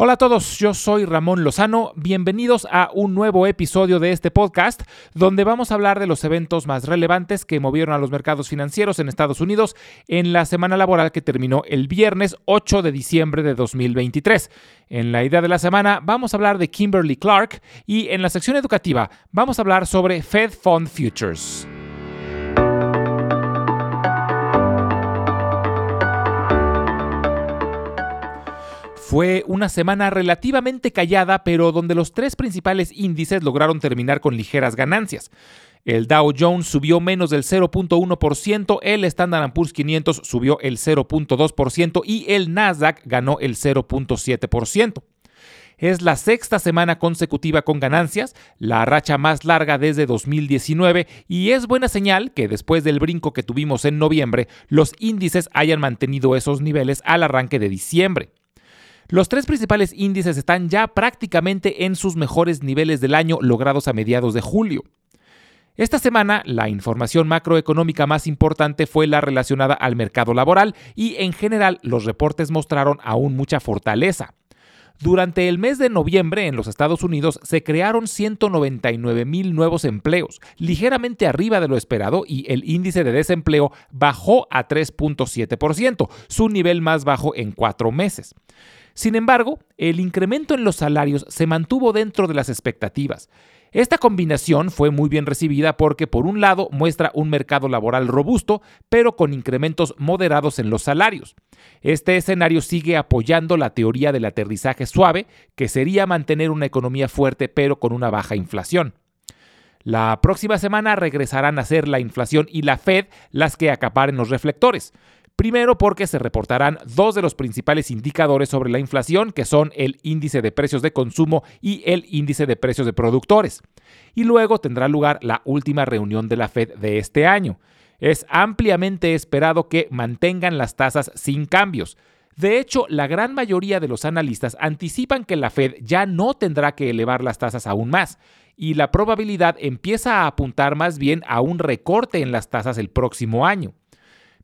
Hola a todos, yo soy Ramón Lozano, bienvenidos a un nuevo episodio de este podcast donde vamos a hablar de los eventos más relevantes que movieron a los mercados financieros en Estados Unidos en la semana laboral que terminó el viernes 8 de diciembre de 2023. En la idea de la semana vamos a hablar de Kimberly Clark y en la sección educativa vamos a hablar sobre Fed Fund Futures. Fue una semana relativamente callada, pero donde los tres principales índices lograron terminar con ligeras ganancias. El Dow Jones subió menos del 0.1%, el Standard Poor's 500 subió el 0.2% y el Nasdaq ganó el 0.7%. Es la sexta semana consecutiva con ganancias, la racha más larga desde 2019 y es buena señal que después del brinco que tuvimos en noviembre, los índices hayan mantenido esos niveles al arranque de diciembre. Los tres principales índices están ya prácticamente en sus mejores niveles del año logrados a mediados de julio. Esta semana, la información macroeconómica más importante fue la relacionada al mercado laboral y en general los reportes mostraron aún mucha fortaleza. Durante el mes de noviembre en los Estados Unidos se crearon 199 mil nuevos empleos, ligeramente arriba de lo esperado y el índice de desempleo bajó a 3.7%, su nivel más bajo en cuatro meses. Sin embargo, el incremento en los salarios se mantuvo dentro de las expectativas. Esta combinación fue muy bien recibida porque, por un lado, muestra un mercado laboral robusto, pero con incrementos moderados en los salarios. Este escenario sigue apoyando la teoría del aterrizaje suave, que sería mantener una economía fuerte pero con una baja inflación. La próxima semana regresarán a ser la inflación y la Fed las que acaparen los reflectores. Primero porque se reportarán dos de los principales indicadores sobre la inflación, que son el índice de precios de consumo y el índice de precios de productores. Y luego tendrá lugar la última reunión de la Fed de este año. Es ampliamente esperado que mantengan las tasas sin cambios. De hecho, la gran mayoría de los analistas anticipan que la Fed ya no tendrá que elevar las tasas aún más, y la probabilidad empieza a apuntar más bien a un recorte en las tasas el próximo año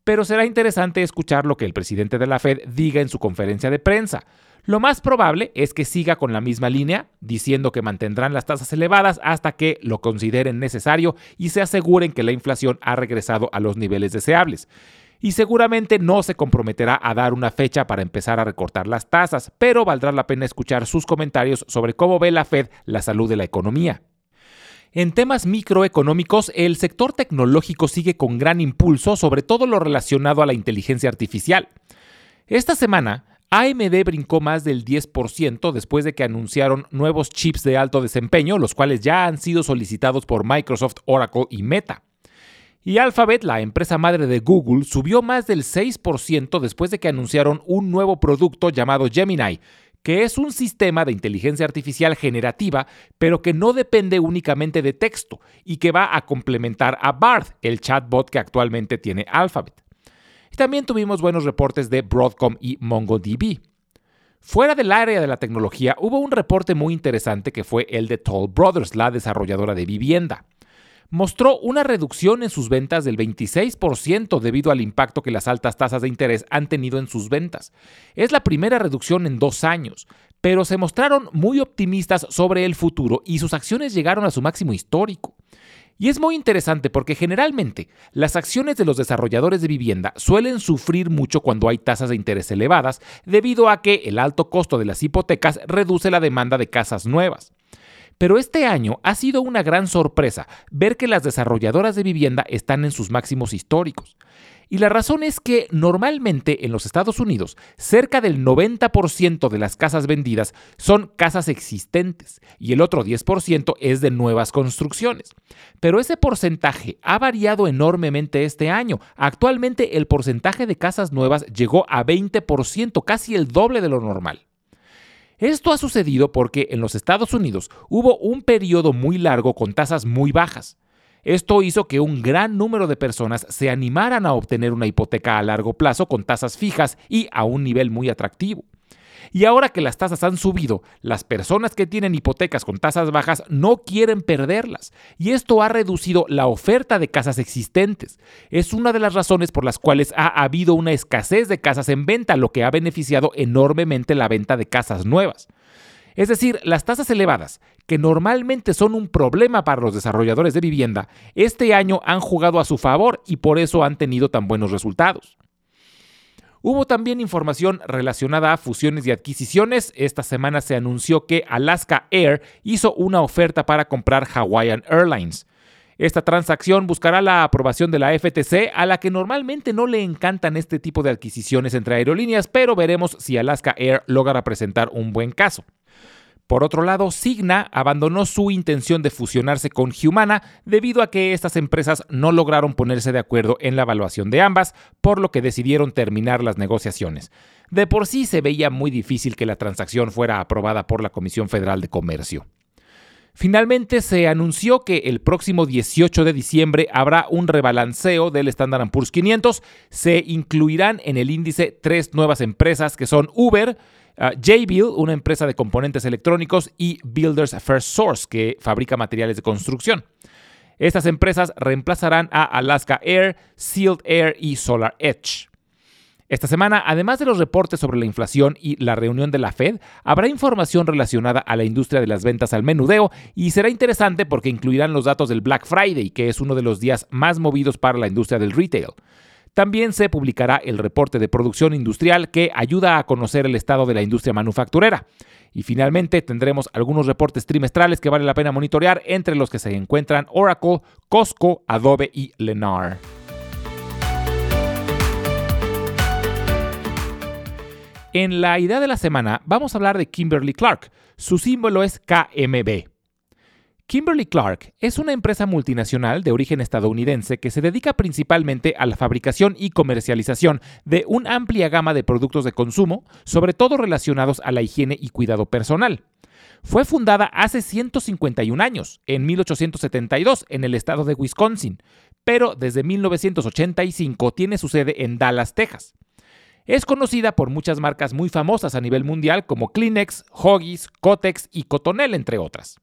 pero será interesante escuchar lo que el presidente de la Fed diga en su conferencia de prensa. Lo más probable es que siga con la misma línea, diciendo que mantendrán las tasas elevadas hasta que lo consideren necesario y se aseguren que la inflación ha regresado a los niveles deseables. Y seguramente no se comprometerá a dar una fecha para empezar a recortar las tasas, pero valdrá la pena escuchar sus comentarios sobre cómo ve la Fed la salud de la economía. En temas microeconómicos, el sector tecnológico sigue con gran impulso, sobre todo lo relacionado a la inteligencia artificial. Esta semana, AMD brincó más del 10% después de que anunciaron nuevos chips de alto desempeño, los cuales ya han sido solicitados por Microsoft, Oracle y Meta. Y Alphabet, la empresa madre de Google, subió más del 6% después de que anunciaron un nuevo producto llamado Gemini, que es un sistema de inteligencia artificial generativa, pero que no depende únicamente de texto y que va a complementar a Bard, el chatbot que actualmente tiene Alphabet. Y también tuvimos buenos reportes de Broadcom y MongoDB. Fuera del área de la tecnología, hubo un reporte muy interesante que fue el de Toll Brothers, la desarrolladora de vivienda mostró una reducción en sus ventas del 26% debido al impacto que las altas tasas de interés han tenido en sus ventas. Es la primera reducción en dos años, pero se mostraron muy optimistas sobre el futuro y sus acciones llegaron a su máximo histórico. Y es muy interesante porque generalmente las acciones de los desarrolladores de vivienda suelen sufrir mucho cuando hay tasas de interés elevadas debido a que el alto costo de las hipotecas reduce la demanda de casas nuevas. Pero este año ha sido una gran sorpresa ver que las desarrolladoras de vivienda están en sus máximos históricos. Y la razón es que normalmente en los Estados Unidos cerca del 90% de las casas vendidas son casas existentes y el otro 10% es de nuevas construcciones. Pero ese porcentaje ha variado enormemente este año. Actualmente el porcentaje de casas nuevas llegó a 20%, casi el doble de lo normal. Esto ha sucedido porque en los Estados Unidos hubo un periodo muy largo con tasas muy bajas. Esto hizo que un gran número de personas se animaran a obtener una hipoteca a largo plazo con tasas fijas y a un nivel muy atractivo. Y ahora que las tasas han subido, las personas que tienen hipotecas con tasas bajas no quieren perderlas. Y esto ha reducido la oferta de casas existentes. Es una de las razones por las cuales ha habido una escasez de casas en venta, lo que ha beneficiado enormemente la venta de casas nuevas. Es decir, las tasas elevadas, que normalmente son un problema para los desarrolladores de vivienda, este año han jugado a su favor y por eso han tenido tan buenos resultados. Hubo también información relacionada a fusiones y adquisiciones. Esta semana se anunció que Alaska Air hizo una oferta para comprar Hawaiian Airlines. Esta transacción buscará la aprobación de la FTC, a la que normalmente no le encantan este tipo de adquisiciones entre aerolíneas, pero veremos si Alaska Air logra presentar un buen caso. Por otro lado, Signa abandonó su intención de fusionarse con Humana debido a que estas empresas no lograron ponerse de acuerdo en la evaluación de ambas, por lo que decidieron terminar las negociaciones. De por sí se veía muy difícil que la transacción fuera aprobada por la Comisión Federal de Comercio. Finalmente se anunció que el próximo 18 de diciembre habrá un rebalanceo del Standard Poor's 500. Se incluirán en el índice tres nuevas empresas que son Uber, Uh, una empresa de componentes electrónicos, y Builders First Source, que fabrica materiales de construcción. Estas empresas reemplazarán a Alaska Air, Sealed Air y Solar Edge. Esta semana, además de los reportes sobre la inflación y la reunión de la Fed, habrá información relacionada a la industria de las ventas al menudeo y será interesante porque incluirán los datos del Black Friday, que es uno de los días más movidos para la industria del retail. También se publicará el reporte de producción industrial que ayuda a conocer el estado de la industria manufacturera. Y finalmente tendremos algunos reportes trimestrales que vale la pena monitorear, entre los que se encuentran Oracle, Costco, Adobe y Lennar. En la idea de la semana vamos a hablar de Kimberly Clark. Su símbolo es KMB. Kimberly Clark es una empresa multinacional de origen estadounidense que se dedica principalmente a la fabricación y comercialización de una amplia gama de productos de consumo, sobre todo relacionados a la higiene y cuidado personal. Fue fundada hace 151 años, en 1872, en el estado de Wisconsin, pero desde 1985 tiene su sede en Dallas, Texas. Es conocida por muchas marcas muy famosas a nivel mundial como Kleenex, Hoggies, Kotex y Cotonel, entre otras.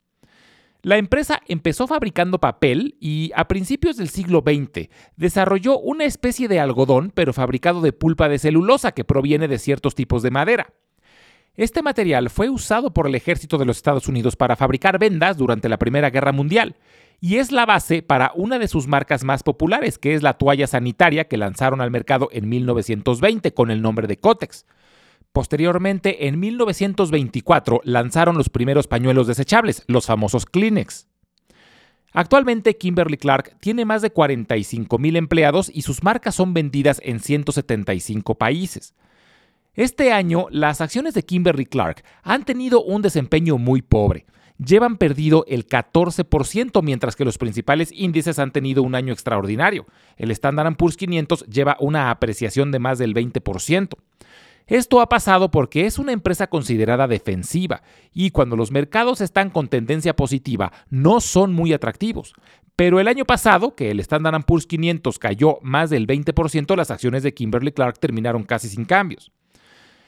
La empresa empezó fabricando papel y a principios del siglo XX desarrolló una especie de algodón pero fabricado de pulpa de celulosa que proviene de ciertos tipos de madera. Este material fue usado por el ejército de los Estados Unidos para fabricar vendas durante la Primera Guerra Mundial y es la base para una de sus marcas más populares, que es la toalla sanitaria que lanzaron al mercado en 1920 con el nombre de Cotex. Posteriormente, en 1924, lanzaron los primeros pañuelos desechables, los famosos Kleenex. Actualmente, Kimberly Clark tiene más de 45 mil empleados y sus marcas son vendidas en 175 países. Este año, las acciones de Kimberly Clark han tenido un desempeño muy pobre. Llevan perdido el 14%, mientras que los principales índices han tenido un año extraordinario. El Standard Poor's 500 lleva una apreciación de más del 20%. Esto ha pasado porque es una empresa considerada defensiva y cuando los mercados están con tendencia positiva no son muy atractivos. Pero el año pasado, que el Standard Poor's 500 cayó más del 20%, las acciones de Kimberly Clark terminaron casi sin cambios.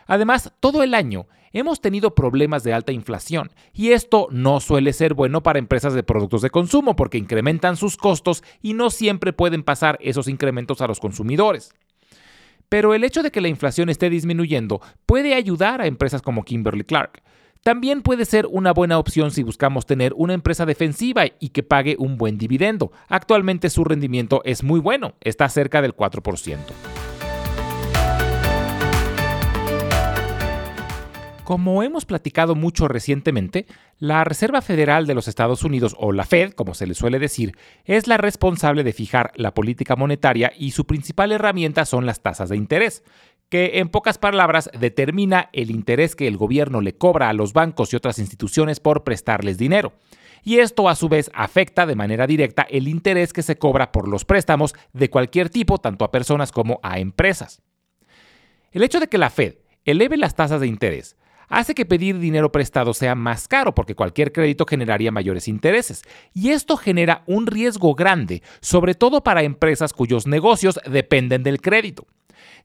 Además, todo el año hemos tenido problemas de alta inflación y esto no suele ser bueno para empresas de productos de consumo porque incrementan sus costos y no siempre pueden pasar esos incrementos a los consumidores. Pero el hecho de que la inflación esté disminuyendo puede ayudar a empresas como Kimberly Clark. También puede ser una buena opción si buscamos tener una empresa defensiva y que pague un buen dividendo. Actualmente su rendimiento es muy bueno, está cerca del 4%. Como hemos platicado mucho recientemente, la Reserva Federal de los Estados Unidos, o la Fed, como se le suele decir, es la responsable de fijar la política monetaria y su principal herramienta son las tasas de interés, que en pocas palabras determina el interés que el gobierno le cobra a los bancos y otras instituciones por prestarles dinero. Y esto a su vez afecta de manera directa el interés que se cobra por los préstamos de cualquier tipo, tanto a personas como a empresas. El hecho de que la Fed eleve las tasas de interés hace que pedir dinero prestado sea más caro porque cualquier crédito generaría mayores intereses. Y esto genera un riesgo grande, sobre todo para empresas cuyos negocios dependen del crédito.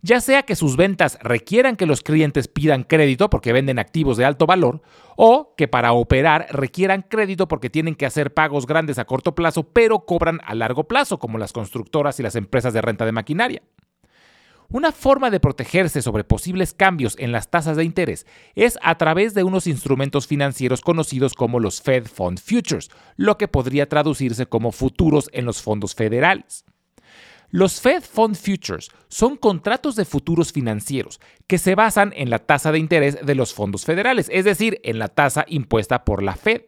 ya sea que sus ventas requieran que los clientes pidan crédito porque venden activos de alto valor, o que para operar requieran crédito porque tienen que hacer pagos grandes a corto plazo, pero cobran a largo plazo, como las constructoras y las empresas de renta de maquinaria. Una forma de protegerse sobre posibles cambios en las tasas de interés es a través de unos instrumentos financieros conocidos como los Fed Fund Futures, lo que podría traducirse como futuros en los fondos federales. Los Fed Fund Futures son contratos de futuros financieros que se basan en la tasa de interés de los fondos federales, es decir, en la tasa impuesta por la Fed.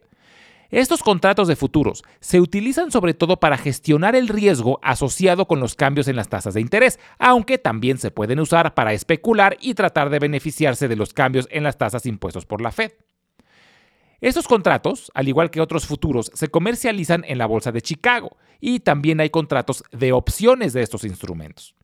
Estos contratos de futuros se utilizan sobre todo para gestionar el riesgo asociado con los cambios en las tasas de interés, aunque también se pueden usar para especular y tratar de beneficiarse de los cambios en las tasas impuestos por la Fed. Estos contratos, al igual que otros futuros, se comercializan en la Bolsa de Chicago y también hay contratos de opciones de estos instrumentos.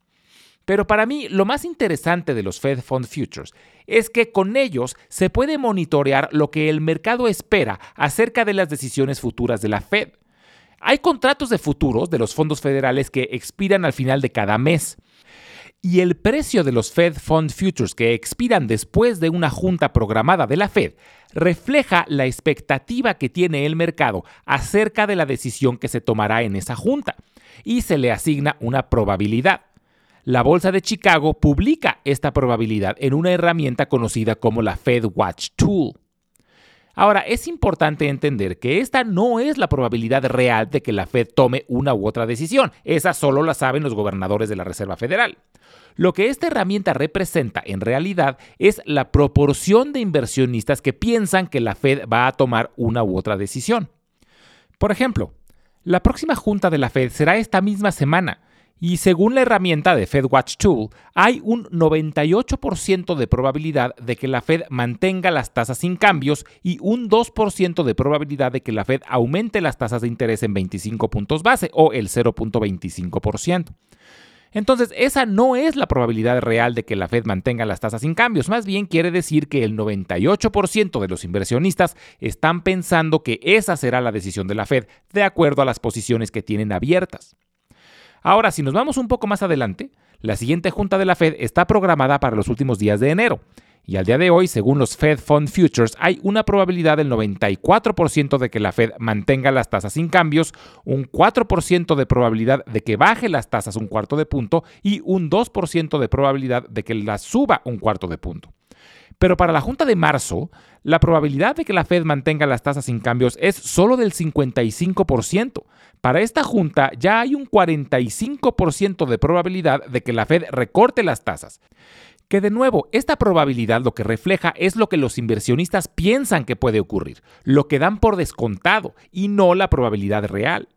Pero para mí lo más interesante de los Fed Fund Futures es que con ellos se puede monitorear lo que el mercado espera acerca de las decisiones futuras de la Fed. Hay contratos de futuros de los fondos federales que expiran al final de cada mes y el precio de los Fed Fund Futures que expiran después de una junta programada de la Fed refleja la expectativa que tiene el mercado acerca de la decisión que se tomará en esa junta y se le asigna una probabilidad. La Bolsa de Chicago publica esta probabilidad en una herramienta conocida como la Fed Watch Tool. Ahora, es importante entender que esta no es la probabilidad real de que la Fed tome una u otra decisión. Esa solo la saben los gobernadores de la Reserva Federal. Lo que esta herramienta representa en realidad es la proporción de inversionistas que piensan que la Fed va a tomar una u otra decisión. Por ejemplo, la próxima junta de la Fed será esta misma semana y según la herramienta de FedWatch Tool, hay un 98% de probabilidad de que la Fed mantenga las tasas sin cambios y un 2% de probabilidad de que la Fed aumente las tasas de interés en 25 puntos base o el 0.25%. Entonces, esa no es la probabilidad real de que la Fed mantenga las tasas sin cambios, más bien quiere decir que el 98% de los inversionistas están pensando que esa será la decisión de la Fed, de acuerdo a las posiciones que tienen abiertas. Ahora, si nos vamos un poco más adelante, la siguiente junta de la Fed está programada para los últimos días de enero. Y al día de hoy, según los Fed Fund Futures, hay una probabilidad del 94% de que la Fed mantenga las tasas sin cambios, un 4% de probabilidad de que baje las tasas un cuarto de punto y un 2% de probabilidad de que las suba un cuarto de punto. Pero para la Junta de marzo, la probabilidad de que la Fed mantenga las tasas sin cambios es solo del 55%. Para esta Junta ya hay un 45% de probabilidad de que la Fed recorte las tasas. Que de nuevo, esta probabilidad lo que refleja es lo que los inversionistas piensan que puede ocurrir, lo que dan por descontado y no la probabilidad real.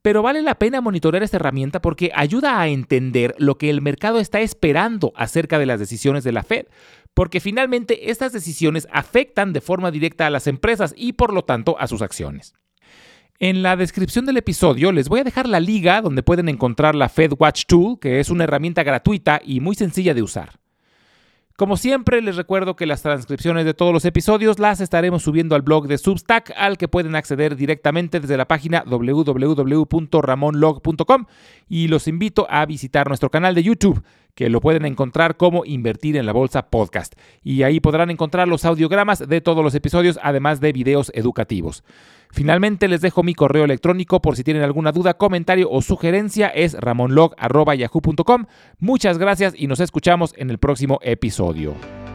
Pero vale la pena monitorear esta herramienta porque ayuda a entender lo que el mercado está esperando acerca de las decisiones de la Fed, porque finalmente estas decisiones afectan de forma directa a las empresas y por lo tanto a sus acciones. En la descripción del episodio les voy a dejar la liga donde pueden encontrar la Fed Watch Tool, que es una herramienta gratuita y muy sencilla de usar. Como siempre, les recuerdo que las transcripciones de todos los episodios las estaremos subiendo al blog de Substack, al que pueden acceder directamente desde la página www.ramonlog.com y los invito a visitar nuestro canal de YouTube, que lo pueden encontrar como Invertir en la Bolsa Podcast. Y ahí podrán encontrar los audiogramas de todos los episodios, además de videos educativos. Finalmente les dejo mi correo electrónico por si tienen alguna duda, comentario o sugerencia es ramonlog.yahoo.com. Muchas gracias y nos escuchamos en el próximo episodio.